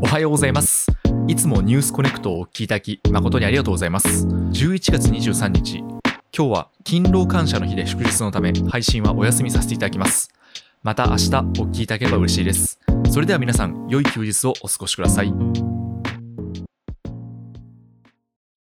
おはようございます。いつもニュースコネクトをお聞きいただき、誠にありがとうございます。11月23日、今日は勤労感謝の日で祝日のため、配信はお休みさせていただきます。また明日お聞きいただければ嬉しいです。それでは皆さん、良い休日をお過ごしください。